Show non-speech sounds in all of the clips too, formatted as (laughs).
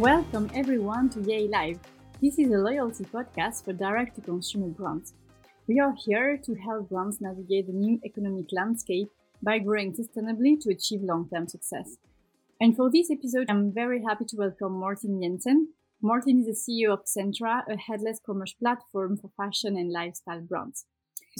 Welcome everyone to yayloh. This is a loyalty podcast for direct to consumer brands. We are here to help brands navigate the new economic landscape by growing sustainably to achieve long term success. And for this episode, I'm very happy to welcome Martin Jensen. Martin is the CEO of Centra, a headless commerce platform for fashion and lifestyle brands.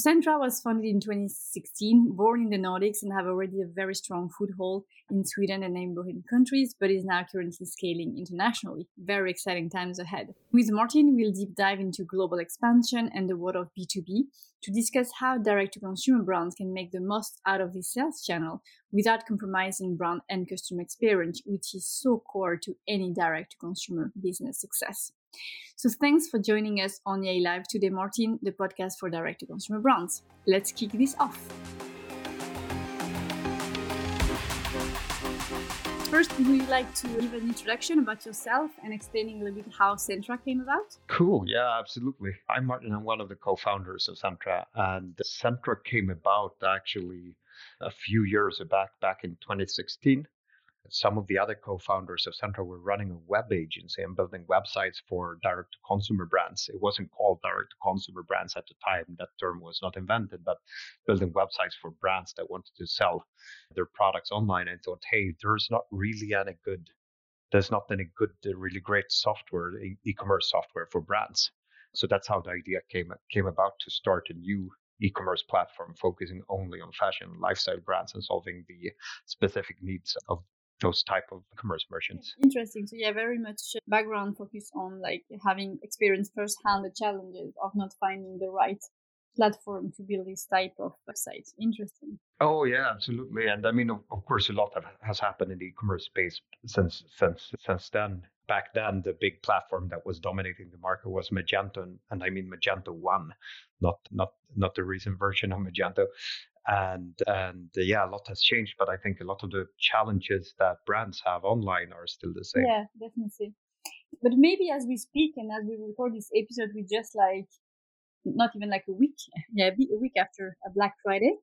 Centra was founded in 2016, born in the Nordics and have already a very strong foothold in Sweden and neighboring countries, but is now currently scaling internationally. Very exciting times ahead. With Martin, we'll deep dive into global expansion and the world of B2B to discuss how direct to consumer brands can make the most out of this sales channel without compromising brand and customer experience, which is so core to any direct to consumer business success. So thanks for joining us on yayloh today, Martin, the podcast for direct to consumer brands. Let's kick this off. First, would you like to give an introduction about yourself and explaining a little bit how Centra came about? Cool. Yeah, absolutely. I'm Martin. I'm one of the co-founders of Centra, and Centra came about actually a few years back, back in 2016 some of the other co-founders of Centra were running a web agency and building websites for direct to consumer brands. It wasn't called direct to consumer brands at the time. That term was not invented, but building websites for brands that wanted to sell their products online and thought, hey, there's not really any good, there's not any good, uh, really great software, e-commerce software for brands. So that's how the idea came came about to start a new e-commerce platform focusing only on fashion lifestyle brands and solving the specific needs of those type of commerce merchants. Interesting. So yeah, very much background focus on like having experienced firsthand the challenges of not finding the right platform to build this type of website. Interesting. Oh yeah, absolutely. And I mean, of, of course, a lot has happened in the e-commerce space since since since then. Back then, the big platform that was dominating the market was Magento, and I mean Magento One, not not not the recent version of Magento and and uh, yeah, a lot has changed, but I think a lot of the challenges that brands have online are still the same. Yeah, definitely. But maybe as we speak and as we record this episode, we just like not even like a week, (laughs) yeah, a week after a Black Friday.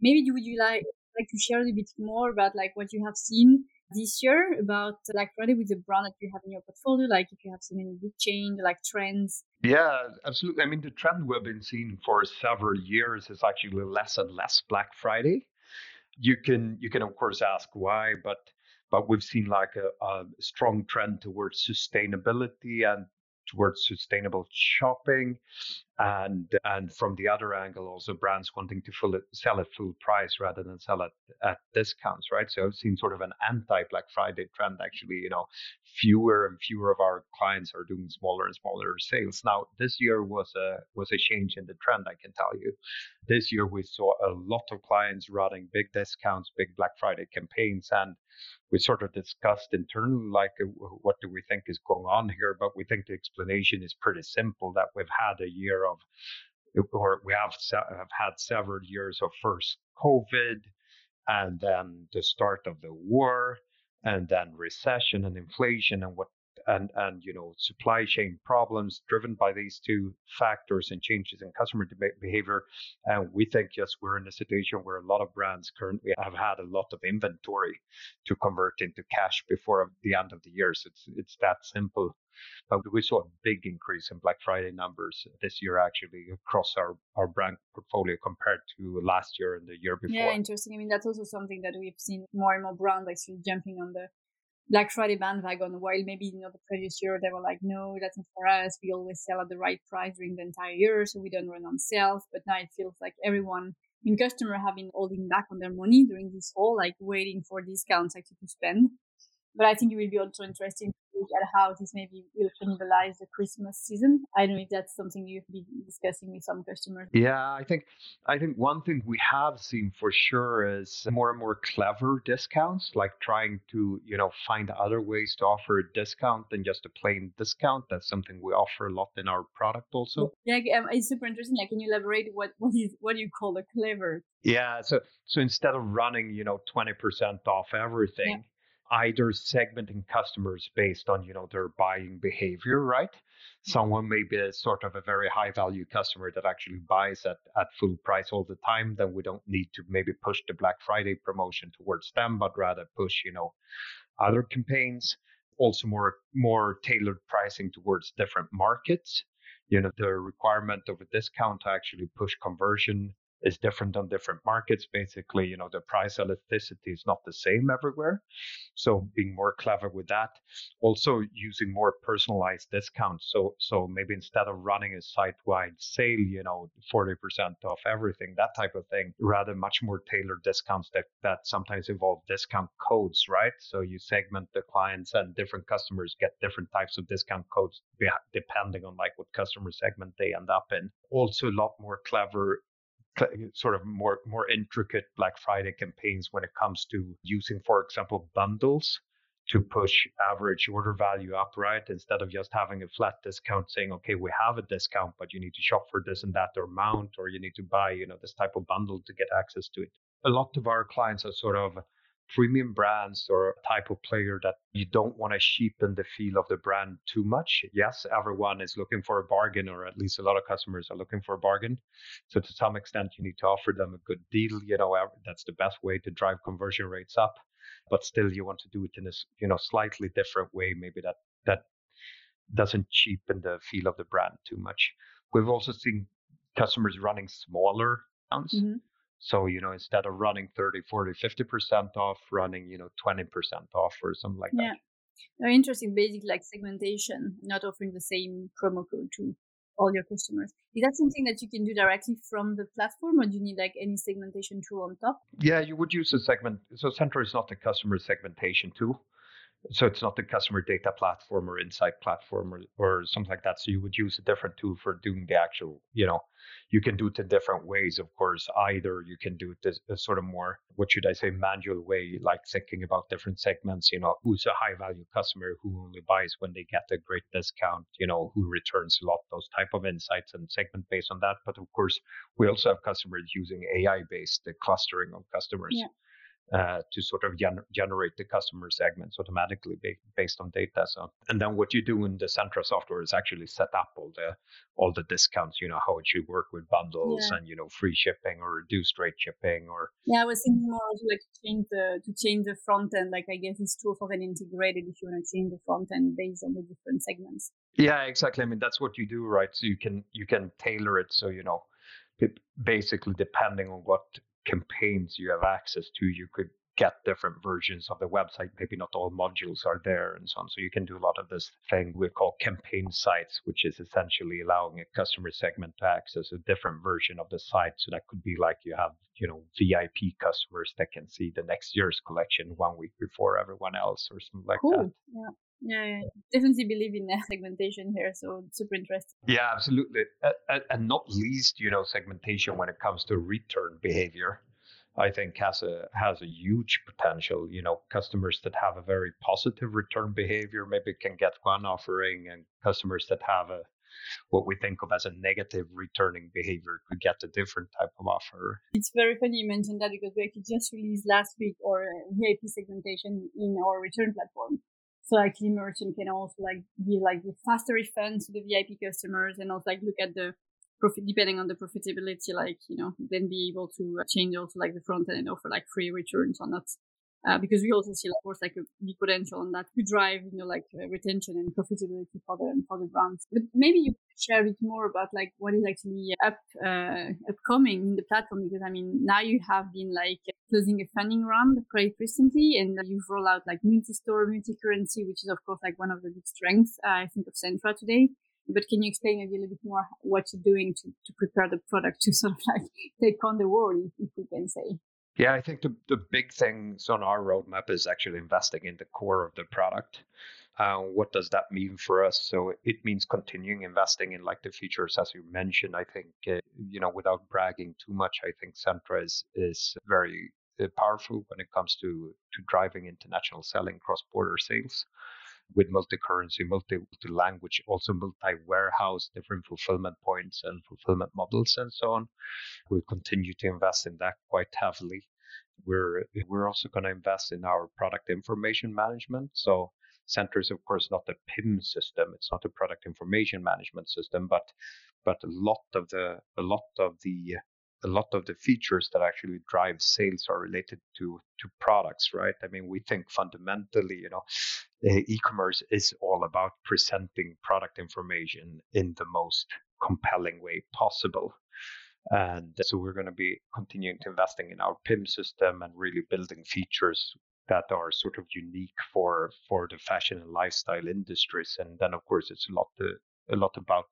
Maybe you would you like like to share a bit more about like what you have seen this year about Black Friday with the brand that you have in your portfolio? Like if you have seen any big change, like trends? Yeah, absolutely. I mean, the trend we've been seeing for several years is actually less and less Black Friday. You can you can of course ask why, but but we've seen like a, a strong trend towards sustainability and towards sustainable shopping and and from the other angle also brands wanting to it, sell at full price rather than sell it at discounts right? So i've seen sort of an anti black friday trend actually you know fewer and fewer of our clients are doing smaller and smaller sales. Now this year was a was a change in the trend i can tell you. This year we saw a lot of clients running big discounts big black friday campaigns and we sort of discussed internally, like, uh, what do we think is going on here? But we think the explanation is pretty simple that we've had a year of, or we have, have had several years of first COVID and then the start of the war and then recession and inflation and what and and you know supply chain problems driven by these two factors and changes in customer behavior and we think yes we're in a situation where a lot of brands currently have had a lot of inventory to convert into cash before the end of the year so it's it's that simple but we saw a big increase in Black Friday numbers this year, actually, across our, our brand portfolio compared to last year and the year before. Yeah, interesting. I mean, that's also something that we've seen more and more brands actually jumping on the Black Friday bandwagon, while maybe you know the previous year they were like, no, that's not for us. We always sell at the right price during the entire year, so we don't run on sales. But now it feels like everyone in customer have been holding back on their money during this whole like waiting for discounts actually to spend. But I think it will be also interesting to look at how this maybe will cannibalize the Christmas season. I don't know if that's something you've been discussing with some customers. Yeah, I think I think one thing we have seen for sure is more and more clever discounts, like trying to you know find other ways to offer a discount than just a plain discount. That's something we offer a lot in our product also. Yeah, um, it's super interesting. Like, can you elaborate what what is what do you call a clever? Yeah, so so instead of running you know twenty percent off everything. Yeah either segmenting customers based on you know their buying behavior right someone may be a sort of a very high value customer that actually buys at, at full price all the time then we don't need to maybe push the black friday promotion towards them but rather push you know other campaigns also more more tailored pricing towards different markets. You know, the requirement of a discount to actually push conversion is different on different markets. Basically, you know, the price elasticity is not the same everywhere. So being more clever with that. Also using more personalized discounts. So so maybe instead of running a site-wide sale, you know, 40% off everything, that type of thing, rather much more tailored discounts that that sometimes involve discount codes, right? So you segment the clients and different customers get different types of discount codes depending on like what customer segment they end up in. Also a lot more clever Eh, sort of more more intricate Black Friday campaigns when it comes to using, for example, bundles to push average order value up, right? Instead of just having a flat discount saying, okay, we have a discount, but you need to shop for this and that or mount, or you need to buy, you know, this type of bundle to get access to it. A lot of our clients are sort of premium brands or type of player that you don't want to cheapen the feel of the brand too much. Yes, everyone is looking for a bargain, or at least a lot of customers are looking for a bargain. So to some extent, you need to offer them a good deal. You know, that's the best way to drive conversion rates up. But still, you want to do it in a you know slightly different way, maybe that that doesn't cheapen the feel of the brand too much. We've also seen customers running smaller accounts. Mm-hmm. So, you know, instead of running 30, 40, 50% off, running, you know, 20% off or something like that. yeah. that. Very interesting, basic like segmentation, not offering the same promo code to all your customers. Is that something that you can do directly from the platform or do you need like any segmentation tool on top? Yeah, you would use a segment. So Centra is not a customer segmentation tool so it's not the customer data platform or insight platform or, or something like that. So you would use a different tool for doing the actual you know you can do it in different ways of course either you can do it a sort of more what should i say manual way like thinking about different segments you know who's a high value customer who only buys when they get a great discount you know who returns a lot those type of insights and segment based on that. But of course we also have customers using ai based clustering of customers. Yeah uh, to sort of gen- generate the customer segments automatically ba- based on data. So, and then what you do in the Centra software is actually set up all the all the discounts. You know how it should work with bundles yeah. and you know free shipping or reduced rate shipping or. Yeah, I was thinking more of like to change the to change the front end. Like I guess it's tools for an integrated if you want to change the front end based on the different segments. Yeah, exactly. I mean that's what you do, right? So you can you can tailor it so you know basically depending on what campaigns you have access to, you could get different versions of the website. Maybe not all modules are there and so on. So you can do a lot of this thing we call campaign sites, which is essentially allowing a customer segment to access a different version of the site. So that could be like you have, you know, VIP customers that can see the next year's collection one week before everyone else or something like cool. that. Yeah. Yeah, definitely believe in uh, (laughs) segmentation here. So super interesting. Yeah, absolutely, and not least, you know, segmentation when it comes to return behavior. I think has a has a huge potential. You know, customers that have a very positive return behavior maybe can get one offering, and customers that have a what we think of as a negative returning behavior could get a different type of offer. It's very funny you mentioned that because we actually just released last week our uh, VIP segmentation in our return platform. So actually merchant can also like be like the faster refunds to the VIP customers and also like look at the profit depending on the profitability, like, you know, then be able to uh, change also like the front end and offer like free returns on that. Uh, because we also see, of course, like a big potential on that to drive, you know, like uh, retention and profitability for the for the brands. But maybe you could share a bit more about like what is actually up uh, upcoming in the platform because I mean now you have been like closing a funding round quite recently, and you've rolled out like multi-store, multi-currency, which is of course like one of the big strengths uh, I think of Centra today. But can you explain maybe a little bit more what you're doing to, to prepare the product to (laughs) sort of like take on the world, if we can say? Yeah, I think the, the big things on our roadmap is actually investing in the core of the product. Uh, what does that mean for us? So it means continuing investing in like the features, as you mentioned. I think uh, you know, without bragging too much, I think Centra is is very uh, powerful when it comes to to driving international selling, cross border sales with multi-currency, multi language, also multi-warehouse, different fulfillment points and fulfillment models and so on. We'll continue to invest in that quite heavily. We're we're also going to invest in our product information management. So Centra is of course not a PIM system. It's not a product information management system, but but a lot of the a lot of the a lot of the features that actually drive sales are related to to products, right? I mean, we think fundamentally, you know, eh, e-commerce is all about presenting product information in the most compelling way possible. And so we're going to be continuing to investing in our PIM system and really building features that are sort of unique for for the fashion and lifestyle industries. And then of course it's a lot to, a lot about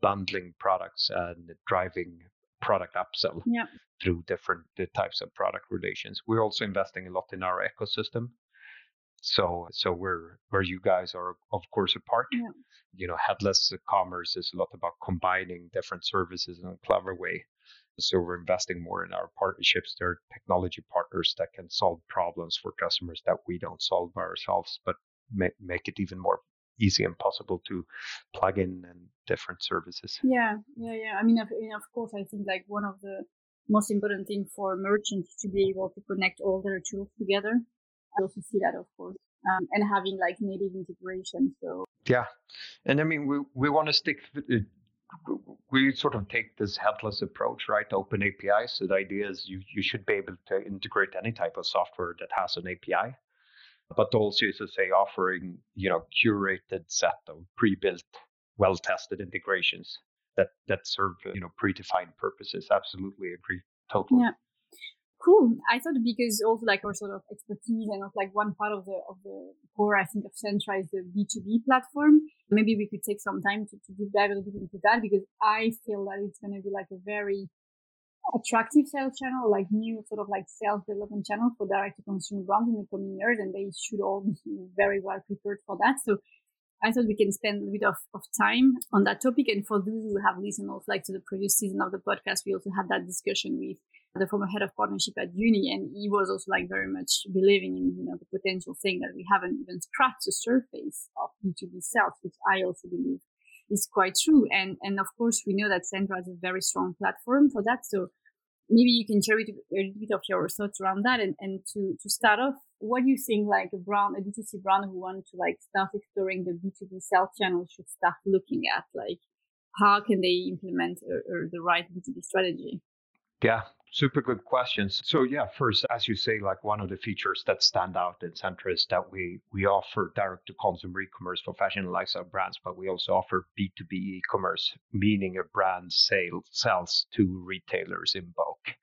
bundling products and driving product upsell yeah. through different types of product relations. We're also investing a lot in our ecosystem. So so we're where you guys are of course a part. Yeah. You know, headless commerce is a lot about combining different services in a clever way. So we're investing more in our partnerships. There are technology partners that can solve problems for customers that we don't solve by ourselves, but make, make it even more easy and possible to plug in and different services. Yeah, yeah, yeah. I mean, of, of course, I think like one of the most important thing for merchants to be able to connect all their tools together. I also see that, of course, um, and having like native integration. So yeah, and I mean, we we want to stick. We sort of take this headless approach, right? Open APIs. So the idea is you you should be able to integrate any type of software that has an API but also to say offering you know curated set of pre-built well-tested integrations that that serve you know predefined purposes. Absolutely agree. Totally. Yeah. Cool. I thought because also like our sort of expertise and of like one part of the of the core i think of centra is the b2b platform maybe we could take some time to, to deep dive a little bit into that because i feel that it's going to be like a very attractive sales channel, like new sort of like sales development channel for direct to consumer brands in the coming years, and they should all be (laughs) very well prepared for that. So I thought we can spend a bit of, of time on that topic. And for those who have listened also like to the previous season of the podcast, we also had that discussion with the former head of partnership at Uni, and he was also like very much believing in you know the potential thing that we haven't even scratched the surface of B2B sales, which I also believe is quite true. And and of course, we know that Centra is a very strong platform for that. So maybe you can share a little bit of your thoughts around that. And, and to to start off, what do you think like a brand, a B2C brand who want to like start exploring the B2B sales channel should start looking at? Like, how can they implement a, a, the right B2B strategy? Yeah, super good questions. So yeah, first, as you say, like one of the features that stand out in Centra is that we we offer direct to consumer e-commerce for fashion and lifestyle brands, but we also offer B2B e-commerce, meaning a brand sale sells to retailers in bulk.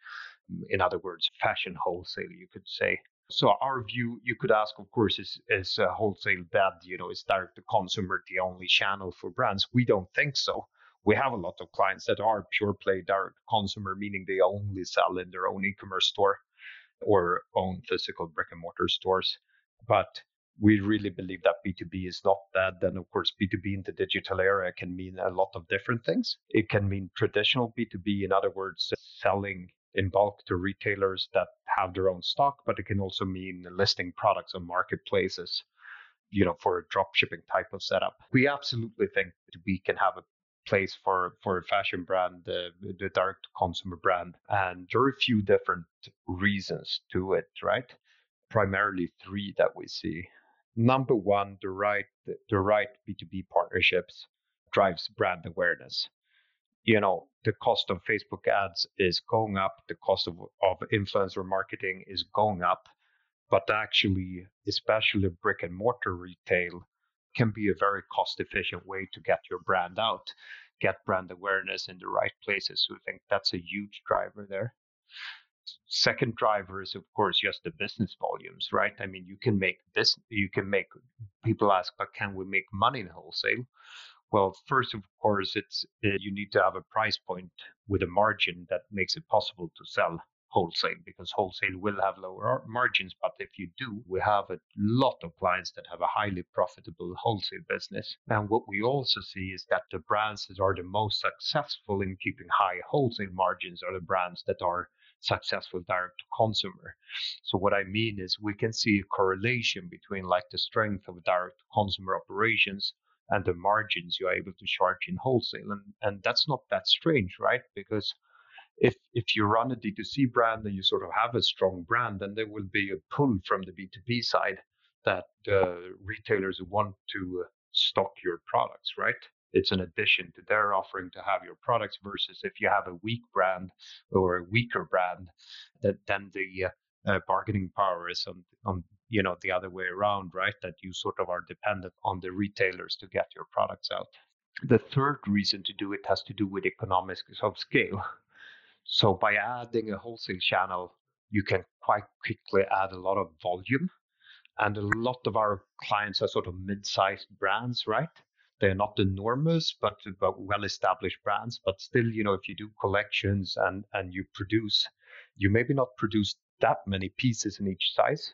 Mm, in other words, fashion wholesale, you could say. So our view, you could ask, of course, is is uh, wholesale bad? You know, is direct to consumer the only channel for brands? We don't think so we have a lot of clients that are pure play direct consumer, meaning they only sell in their own e-commerce store or own physical brick and mortar stores. But we really believe that B2B is not that. Then, of course, B2B in the digital era can mean a lot of different things. It can mean traditional B2B, in other words, selling in bulk to retailers that have their own stock, but it can also mean listing products on marketplaces, you know, for a drop shipping type of setup. We absolutely think that we can have a place for for a fashion brand, the, direct consumer brand, and there are a few different reasons to it, right? Primarily three that we see. Number one, the right the right B two B partnerships drives brand awareness. You know, the cost of Facebook ads is going up, the cost of, of influencer marketing is going up, but actually, especially brick and mortar retail, can be a very cost efficient way to get your brand out, get brand awareness in the right places. So I think that's a huge driver there. Second driver is of course just the business volumes, right? I mean, you can make this, you can make people ask, but can we make money in wholesale? Well, first, of course, it's uh, you need to have a price point with a margin that makes it possible to sell wholesale because wholesale will have lower margins. But if you do, we have a lot of clients that have a highly profitable wholesale business. And what we also see is that the brands that are the most successful in keeping high wholesale margins are the brands that are successful direct to consumer. So what I mean is we can see a correlation between like the strength of direct to consumer operations and the margins you're able to charge in wholesale. And and that's not that strange, right? Because if if you run a D2C brand and you sort of have a strong brand, then there will be a pull from the B2B side that uh, retailers want to uh, stock your products, right? it's an addition to their offering to have your products versus if you have a weak brand or a weaker brand that then the uh, uh, bargaining power is on on you know the other way around right? That you sort of are dependent on the retailers to get your products out. The third reason to do it has to do with economics of scale so by adding a wholesale channel you can quite quickly add a lot of volume. And a lot of our clients are sort of mid-sized brands right? They're not enormous but but well established brands. But still you know if you do collections and and you produce you maybe not produce that many pieces in each size.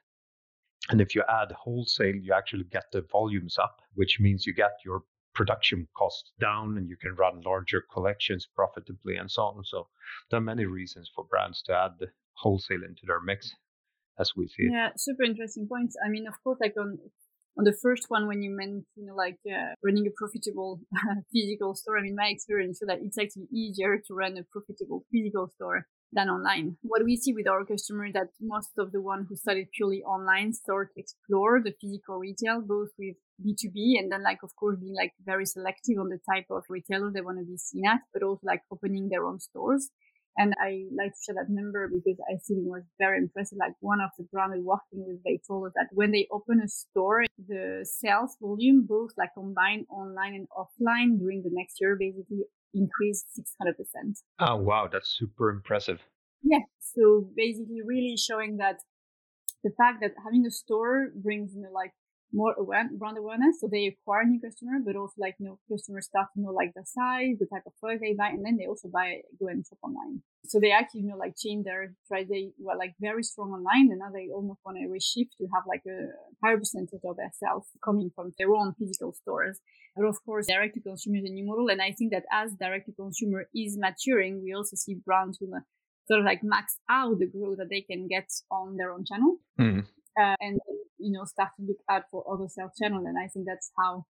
And if you add wholesale you actually get the volumes up which means you get your production costs down and you can run larger collections profitably and so on. So there are many reasons for brands to add wholesale into their mix as we see yeah super interesting points. I mean of course like on on the first one when you meant you know like uh, running a profitable (laughs) physical store i mean my experience so that it's actually easier to run a profitable physical store than online what we see with our customers that most of the one who started purely online start explore the physical retail both with b2b and then like of course being like very selective on the type of retailer they want to be seen at but also like opening their own stores and I like to share that number because I think it was very impressive. Like one of the brands we're working with, they told us that when they open a store, the sales volume, both like combined online and offline during the next year, basically increased 600%. Oh, wow. That's super impressive. Yeah. So basically really showing that the fact that having a store brings, you know, like more brand awareness. So they acquire new customer, but also like, you know, customers start to know like the size, the type of product they buy, and then they also buy, go and shop online. So they actually, you know, like change their, try, they were like very strong online and now they almost want to reshift to have like a higher percentage of their sales coming from their own physical stores. But of course, direct to consumer is a new model. And I think that as direct to consumer is maturing, we also see brands who sort of like max out the growth that they can get on their own channel. Mm uh, and you know start to look out for other sales channels. And I think that's how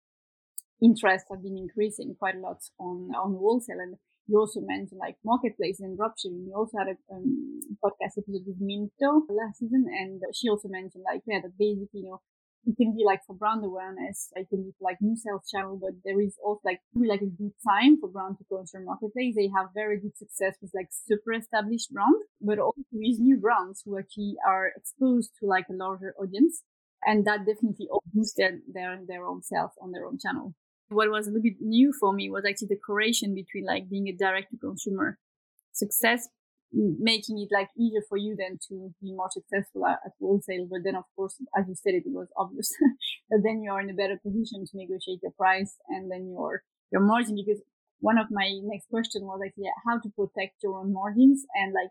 interest have been increasing quite a lot on on wholesale. And you also mentioned like marketplace and dropshipping. You also had a um, podcast episode with Minto last season, and she also mentioned like yeah that basically you know it can be like for brand awareness, it can be like new sales channel, but there is also like really like a good time for brand to into marketplace. They have very good success with like super established brands, but also with new brands who actually are exposed to like a larger audience. And that definitely boosted their, their own sales on their own channel. What was a little bit new for me was actually the correlation between like being a direct to consumer success making it like easier for you then to be more successful at, at wholesale. But then, of course, as you said, it, it was obvious (laughs) that then you are in a better position to negotiate your price and then your your margin. Because one of my next question was like, yeah, how to protect your own margins and like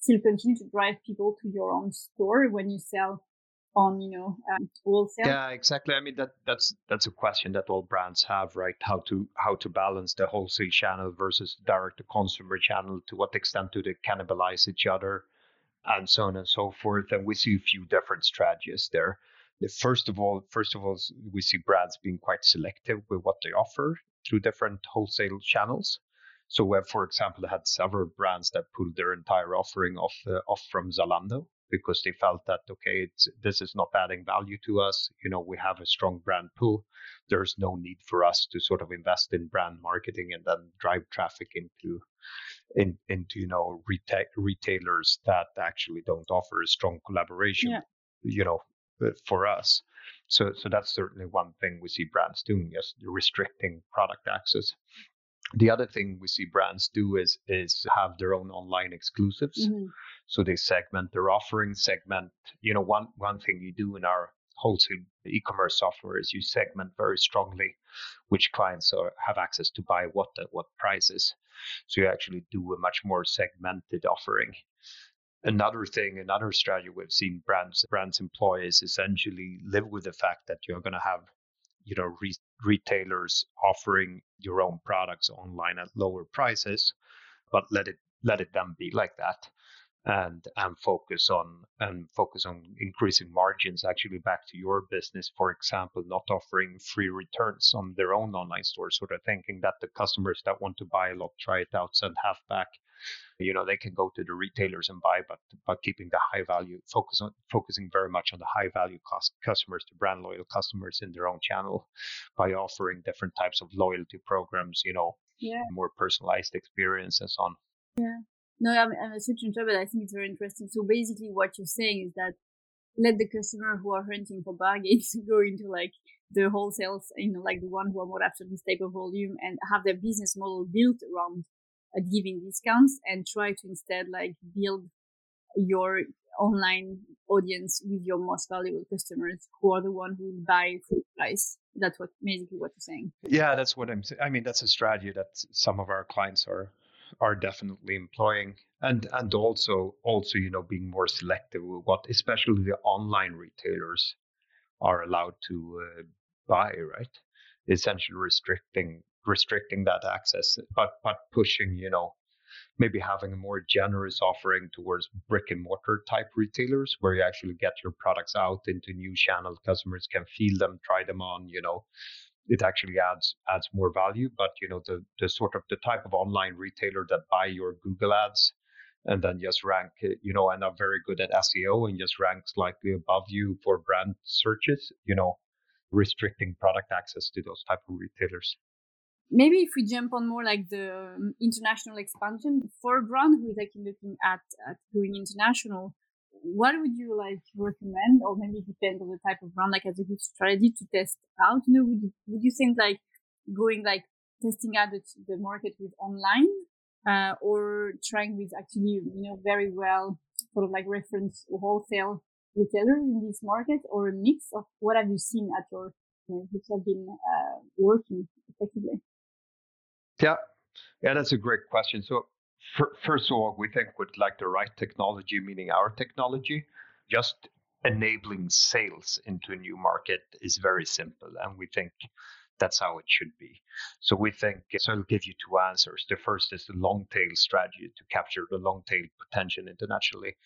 still continue to drive people to your own store when you sell on you know um, wholesale yeah exactly. I mean that that's that's a question that all brands have right? How to how to balance the wholesale channel versus direct to consumer channel to what extent do they cannibalize each other and so on and so forth. And we see a few different strategies there. First of all first of all we see brands being quite selective with what they offer through different wholesale channels. So we have for example had several brands that pulled their entire offering off uh, off from zalando because they felt that okay this is not adding value to us. You know we have a strong brand pool. There's no need for us to sort of invest in brand marketing and then drive traffic into in, into you know reta- retailers that actually don't offer a strong collaboration yeah. you know uh, for us. So so that's certainly one thing we see brands doing is restricting product access the other thing we see brands do is is have their own online exclusives. Mm-hmm. so they segment their offering segment you know one one thing you do in our wholesale e-commerce software is you segment very strongly which clients are, have access to buy what at what prices so you actually do a much more segmented offering. Another thing another strategy we've seen brands brands employ is essentially live with the fact that you're going to have you know re- retailers offering your own products online at lower prices but let it let it then be like that and and focus on and focus on increasing margins actually back to your business for example not offering free returns on their own online store sort of thinking that the customers that want to buy a lot try it out send half back you know they can go to the retailers and buy but but keeping the high value focus on focusing very much on the high value cost customers to brand loyal customers in their own channel by offering different types of loyalty programs you know yeah. more personalized experience and so on. Yeah. No i'm, I'm a switch but i think it's very interesting. So basically what you're saying is that let the customer who are hunting for bargains (laughs) go into like the wholesales, you know, like the one who are more after this type of volume and have their business model built around uh, giving discounts and try to instead like build your online audience with your most valuable customers who are the one who will buy full price. That's what basically what you're saying. Yeah, that's what I'm saying. I mean, that's a strategy that some of our clients are are definitely employing and and also also you know being more selective with what especially the online retailers are allowed to uh, buy right essentially restricting restricting that access but but pushing you know maybe having a more generous offering towards brick and mortar type retailers where you actually get your products out into new channels customers can feel them try them on you know it actually adds adds more value. But you know, the the sort of the type of online retailer that buy your Google ads and then just rank, you know, and are very good at SEO and just rank slightly above you for brand searches, you know, restricting product access to those type of retailers. Maybe if we jump on more like the um, international expansion for brand who is like looking at, at going international, what would you like recommend, or maybe depend on the type of brand, like as a good strategy to test out? You know, would you, would you think like going like testing out the, the market with online, uh, or trying with actually you know very well sort of like reference wholesale retailers in this market, or a mix of what have you seen at your you know, which have been uh, working effectively? Yeah, yeah, that's a great question. So first of all, we think with like the right technology, meaning our technology, just enabling sales into a new market is very simple. And we think that's how it should be. So we think, so I'll give you two answers. The first is the long tail strategy to capture the long tail potential internationally.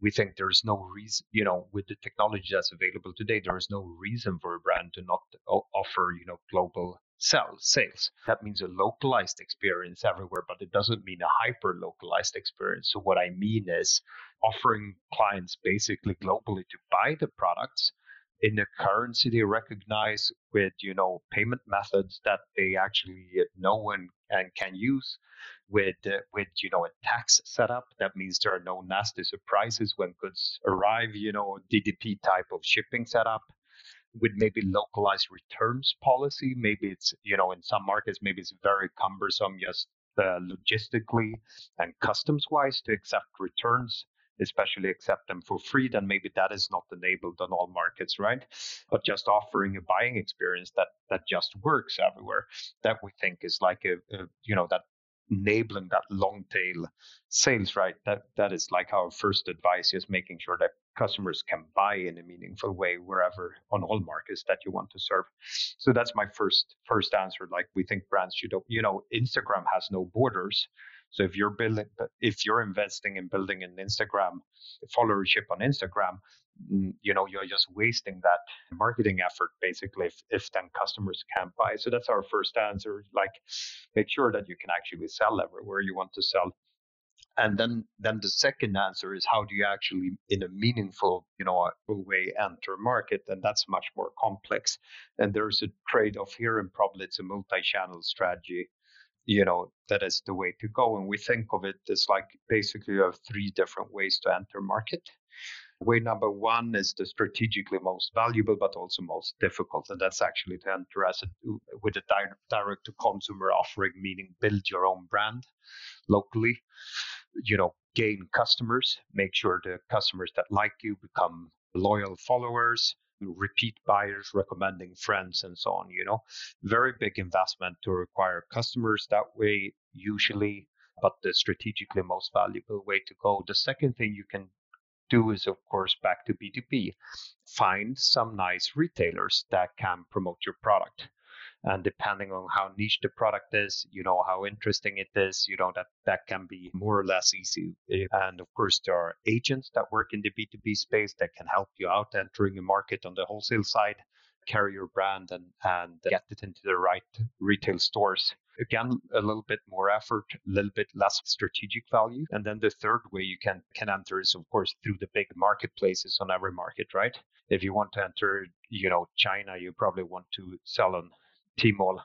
We think there's no reason, you know, with the technology that's available today, there is no reason for a brand to not offer, you know, global sell sales. That means a localized experience everywhere, but it doesn't mean a hyper localized experience. So what I mean is offering clients basically globally to buy the products in a currency they recognize with you know payment methods that they actually know and, and can use with uh, with you know a tax setup that means there are no nasty surprises when goods arrive you know ddp type of shipping setup with maybe localized returns policy. Maybe it's, you know, in some markets, maybe it's very cumbersome just uh, logistically and customs wise to accept returns especially accept them for free, then maybe that is not enabled on all markets, right? But just offering a buying experience that that just works everywhere, that we think is like a, a you know that enabling that long tail sales, right? That that is like our first advice is making sure that customers can buy in a meaningful way wherever on all markets that you want to serve. So that's my first first answer. Like we think brands should, you know, Instagram has no borders. So if you're building, if you're investing in building an Instagram followership on Instagram, mm, you know you're just wasting that marketing effort basically if, if then customers can't buy so that's our first answer like make sure that you can actually sell everywhere you want to sell and then then the second answer is how do you actually in a meaningful you know way enter market? And that's much more complex. And there's a trade-off here and probably it's a multi-channel strategy you know that is the way to go. And we think of it as like basically you have three different ways to enter market. Way number one is the strategically most valuable but also most difficult. And that's actually to enter as a, with a direct to consumer offering meaning build your own brand locally you know, gain customers, make sure the customers that like you become loyal followers, repeat buyers, recommending friends, and so on. You know, very big investment to acquire customers that way, usually, but the strategically most valuable way to go. The second thing you can do is, of course, back to B2B. Find some nice retailers that can promote your product and depending on how niche the product is you know how interesting it is you know that that can be more or less easy and of course there are agents that work in the b2b space that can help you out entering a market on the wholesale side carry your brand and and get it into the right retail stores Again, a little bit more effort, a little bit less strategic value. And then the third way you can, can enter is, of course, through the big marketplaces on every market, right? If you want to enter, you know, China, you probably want to sell on Tmall.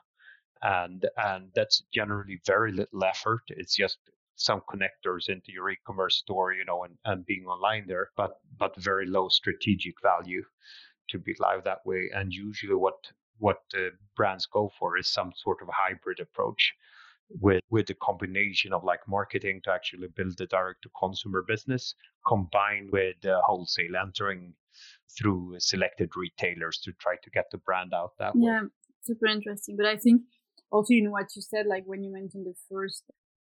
And, and that's generally very little effort. It's just some connectors into your e-commerce store, you know, and, and being online there, but but very low strategic value to be live that way. And usually, what what brands go for is some sort of hybrid approach with with the combination of like marketing to actually build the direct to consumer business combined with uh, wholesale entering through selected retailers to try to get the brand out that yeah, way. Super interesting. But I think also in what you said, like when you mentioned the first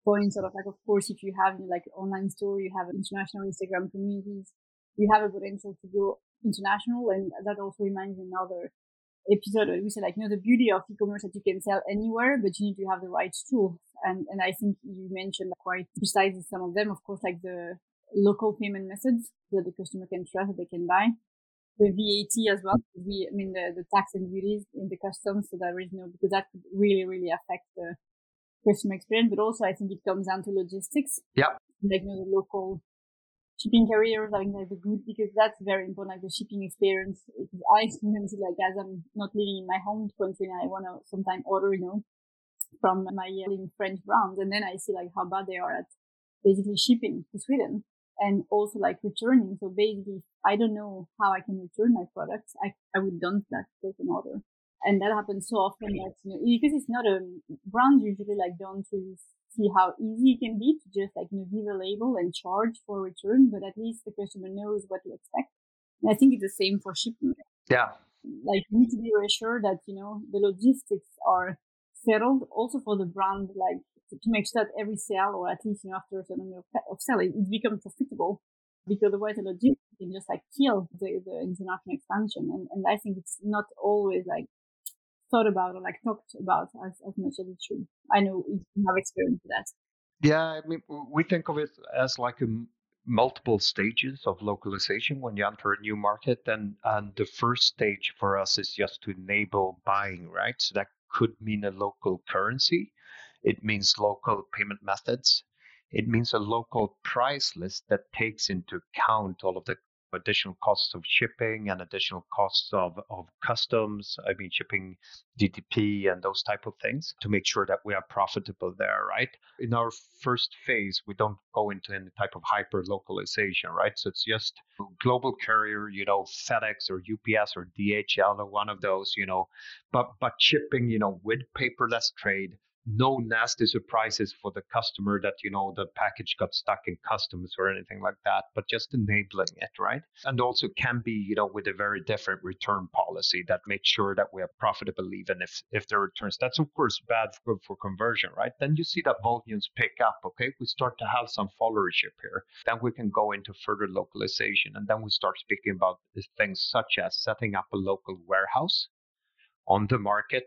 point, sort of like, of course, if you have like online store, you have international Instagram communities, you have a potential to go international. And that also reminds me another episode where we said like, you know, the beauty of e-commerce that you can sell anywhere, but you need to have the right tools. And, and I think you mentioned quite precisely some of them, of course, like the local payment methods that the customer can trust that they can buy. The VAT as well. We, I mean, the, the tax and duties in the customs. So there is no, because that could really, really affect the customer experience, but also I think it comes down to logistics. Yeah. Like, you know, the local shipping carriers having like the good because that's very important, like the shipping experience. Because I it like as I'm not living in my home country and I want to sometimes order, you know, from my uh, living French brands. And then I see like how bad they are at basically shipping to Sweden and also like returning. So basically, I don't know how I can return my products. I, I would dump that, take an order. And that happens so often that, you know, because it's not a brand usually like don't really see how easy it can be to just like you know, give a label and charge for return, but at least the customer knows what to expect. And I think it's the same for shipping. Yeah. Like you need to be reassured that, you know, the logistics are settled also for the brand, like to, make sure that every sale or at least, you know, after a certain number of, sale, it, becomes profitable because otherwise the logistics can just like kill the, the international expansion. And, and I think it's not always like thought about or like talked about as, as much as it should. I know you have experience with that. Yeah, I mean, we think of it as like a multiple stages of localization when you enter a new market and and the first stage for us is just to enable buying right so that could mean a local currency it means local payment methods it means a local price list that takes into account all of the additional costs of shipping and additional costs of, of customs, I mean, shipping DTP and those type of things to make sure that we are profitable there, right? In our first phase, we don't go into any type of hyper localization, right? So it's just global carrier, you know, FedEx or UPS or DHL or one of those, you know, but, but shipping, you know, with paperless trade no nasty surprises for the customer that you know the package got stuck in customs or anything like that but just enabling it right? And also can be you know with a very different return policy that makes sure that we are profitable even if if the returns that's of course bad for, for conversion right? Then you see that volumes pick up okay? We start to have some followership here. Then we can go into further localization and then we start speaking about things such as setting up a local warehouse on the market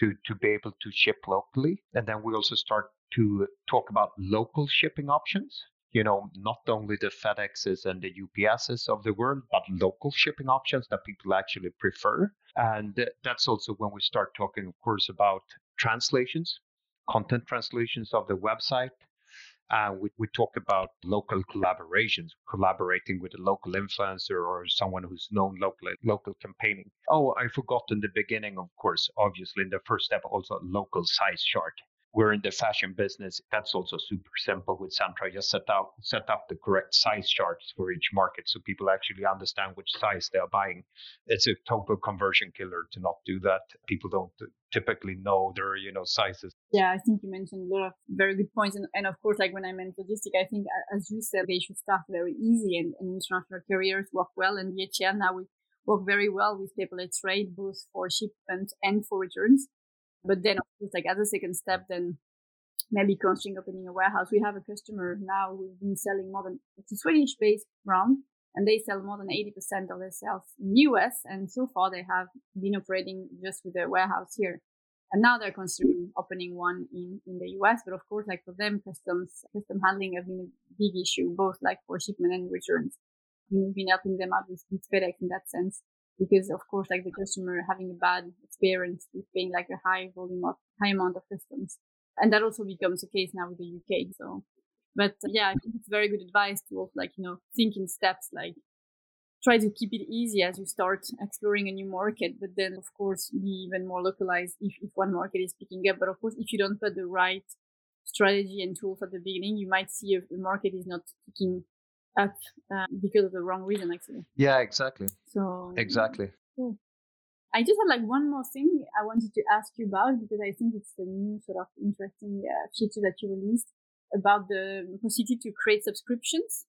to, to be able to ship locally. And then we also start to talk about local shipping options. You know, not only the FedExes and the UPSs of the world, but local shipping options that people actually prefer. And that's also when we start talking, of course, about translations, content translations of the website, uh, we, we talk about local collaborations, collaborating with a local influencer or someone who's known locally, local campaigning. Oh, I forgot in the beginning, of course, obviously, in the first step, also local size chart we're in the fashion business. That's also super simple with Centra. Just set out set up the correct size charts for each market so people actually understand which size they are buying. It's a total conversion killer to not do that. People don't typically know their you know sizes. Yeah, I think you mentioned a lot of very good points, and, and of course, like when I meant logistic, I think as you said, they should start very easy, and, and international carriers work well, and DHL now we work very well with paperless trade, both for shipment and for returns. But then, of course, like as a second step, then maybe considering opening a warehouse. We have a customer now who's been selling more than it's a Swedish based brand and they sell more than 80% of their sales in the US. And so far they have been operating just with their warehouse here. And now they're considering opening one in, in the US. But of course, like for them, customs, custom handling have been a big issue, both like for shipment and returns. We've been helping them out with, with FedEx in that sense because of course like the customer having a bad experience with paying like a high volume of high amount of customs. And that also becomes the case now with the UK. So, but yeah, I think it's very good advice to also like, you know, think in steps, like try to keep it easy as you start exploring a new market, but then of course be even more localized if, if one market is picking up. But of course, if you don't put the right strategy and tools at the beginning, you might see if the market is not picking up uh, because of the wrong reason, actually. Yeah, exactly. So exactly. Cool. I just had like one more thing I wanted to ask you about because I think it's a new sort of interesting uh, feature that you released about the possibility to create subscriptions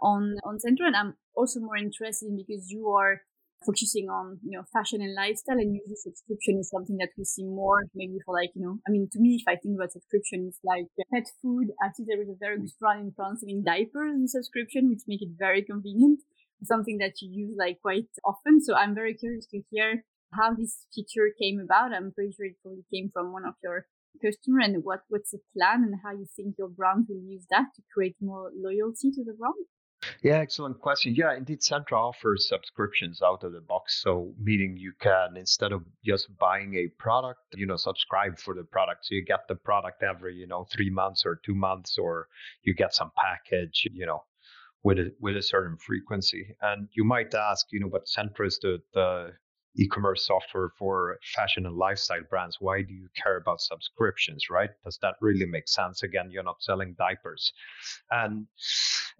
on on Centra, and I'm also more interested in because you are focusing on you know fashion and lifestyle and usually subscription is something that we see more maybe for like you know i mean to me if i think about subscription it's like uh, pet food. Actually there is a very good brand in france selling diapers in subscription which make it very convenient. Something that you use like quite often. So i'm very curious to hear how this feature came about. I'm pretty sure it probably came from one of your customer. And what what's the plan and how you think your brand will use that to create more loyalty to the brand yeah, excellent question. Yeah, indeed, Centra offers subscriptions out of the box. So, meaning you can, instead of just buying a product, you know, subscribe for the product. So you get the product every, you know, three months or two months, or you get some package, you know, with a with a certain frequency. And you might ask, you know, but Centra is the the e-commerce software for fashion and lifestyle brands why do you care about subscriptions right? Does that really make sense? Again you're not selling diapers. And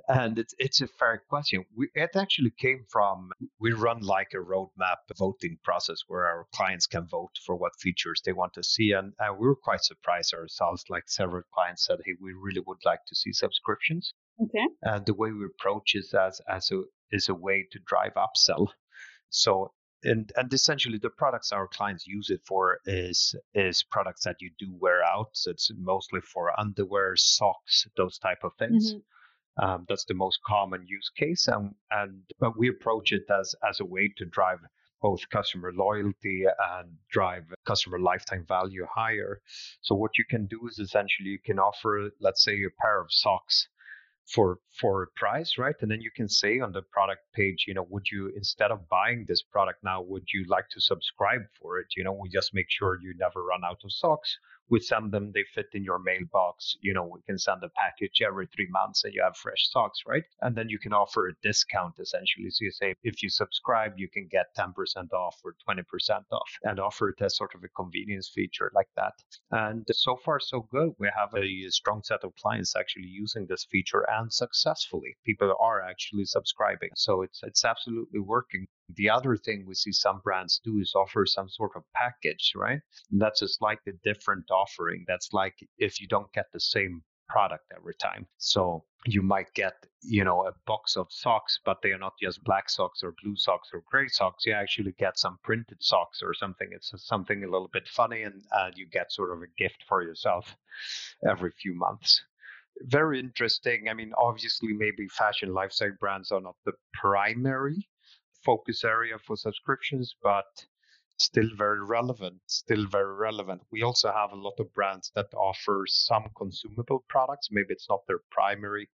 and it's it's a fair question. We, it actually came from we run like a roadmap voting process where our clients can vote for what features they want to see. And, and we were quite surprised ourselves like several clients said hey we really would like to see subscriptions. Okay. And the way we approach is as as a is a way to drive upsell. So and and essentially the products our clients use it for is is products that you do wear out. So it's mostly for underwear socks those type of things. Mm-hmm. um, that's the most common use case and and but we approach it as as a way to drive both customer loyalty and drive customer lifetime value higher. So what you can do is essentially you can offer let's say a pair of socks for for a price right? And then you can say on the product page you know would you instead of buying this product now would you like to subscribe for it? You know we just make sure you never run out of socks we send them, they fit in your mailbox. You know, we can send a package every three months and you have fresh socks, right? And then you can offer a discount essentially. So you say, if you subscribe, you can get 10% off or 20% off and offer it as sort of a convenience feature like that. And so far, so good. We have a strong set of clients actually using this feature and successfully. People are actually subscribing. So it's, it's absolutely working. The other thing we see some brands do is offer some sort of package, right? And that's a slightly different offering. That's like if you don't get the same product every time. So you might get, you know, a box of socks, but they are not just black socks or blue socks or gray socks. You actually get some printed socks or something. It's something a little bit funny, and uh, you get sort of a gift for yourself every few months. Very interesting. I mean, obviously, maybe fashion lifestyle brands are not the primary focus area for subscriptions, but still very relevant. Still very relevant. We also have a lot of brands that offer some consumable products. Maybe it's not their primary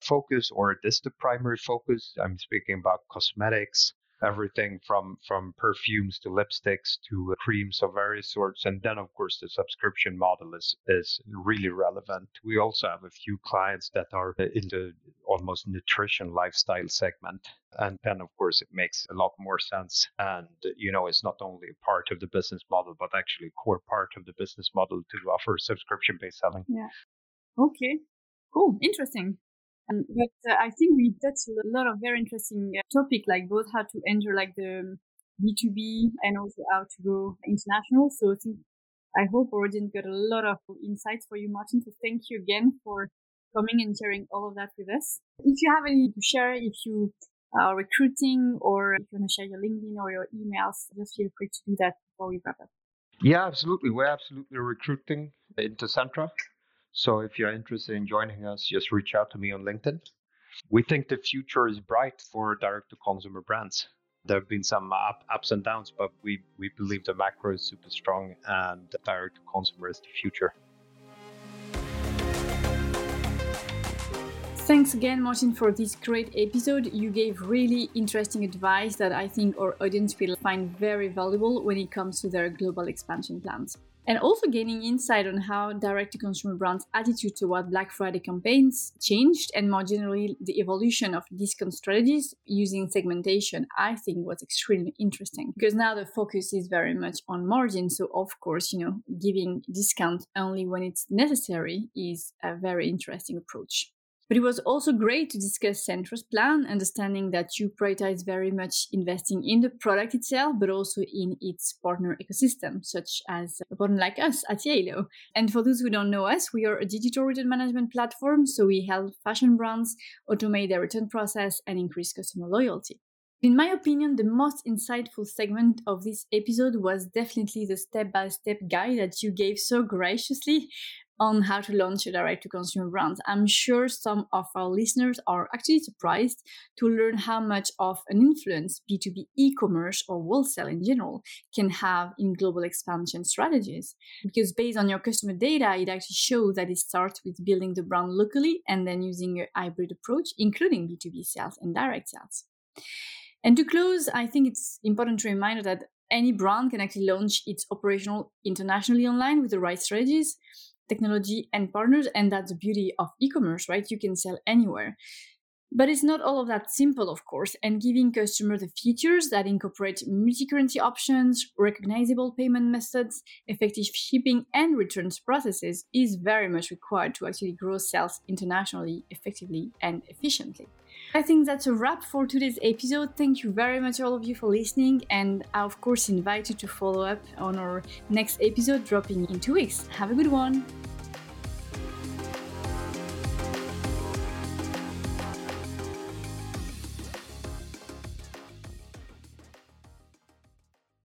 focus or it is the primary focus. I'm speaking about cosmetics everything from from perfumes to lipsticks to uh, creams of various sorts. And then of course the subscription model is is really relevant. We also have a few clients that are uh, in the almost nutrition lifestyle segment. And then of course it makes a lot more sense. And uh, you know it's not only a part of the business model but actually a core part of the business model to offer subscription based selling. Yeah. Okay. Cool. Interesting um, but uh, I think we touched a lot of very interesting uh, topic, like both how to enter like the B2B and also how to go international. So I think I hope audience got a lot of insights for you, Martin. So thank you again for coming and sharing all of that with us. If you have any to share, if you are recruiting or if you want to share your LinkedIn or your emails, just feel free to do that before we wrap up. Yeah, absolutely. We're absolutely recruiting into Centra. So if you're interested in joining us, just reach out to me on LinkedIn. We think the future is bright for direct to consumer brands. There have been some up, ups and downs, but we, we believe the macro is super strong and the direct to consumer is the future. Thanks again, Martin, for this great episode. You gave really interesting advice that I think our audience will find very valuable when it comes to their global expansion plans. And also gaining insight on how direct to consumer brands' attitude toward Black Friday campaigns changed and more generally the evolution of discount strategies using segmentation, I think was extremely interesting because now the focus is very much on margin. So, of course, you know, giving discount only when it's necessary is a very interesting approach. But it was also great to discuss Centra's plan, understanding that you prioritize very much investing in the product itself, but also in its partner ecosystem, such as a partner like us at yayloh. And for those who don't know us, we are a digital return management platform, so we help fashion brands automate their return process and increase customer loyalty. In my opinion, the most insightful segment of this episode was definitely the step by step guide that you gave so graciously on how to launch a direct to consumer brand. I'm sure some of our listeners are actually surprised to learn how much of an influence B2B e commerce or wholesale in general can have in global expansion strategies. Because based on your customer data, it actually shows that it starts with building the brand locally and then using a hybrid approach, including B2B sales and direct sales. And to close, I think it's important to remind that any brand can actually launch its operational internationally online with the right strategies technology and partners and that's the beauty of e-commerce right you can sell anywhere but it's not all of that simple, of course, and giving customers the features that incorporate multi currency options, recognizable payment methods, effective shipping, and returns processes is very much required to actually grow sales internationally effectively and efficiently. I think that's a wrap for today's episode. Thank you very much, all of you, for listening. And I, of course, invite you to follow up on our next episode dropping in two weeks. Have a good one.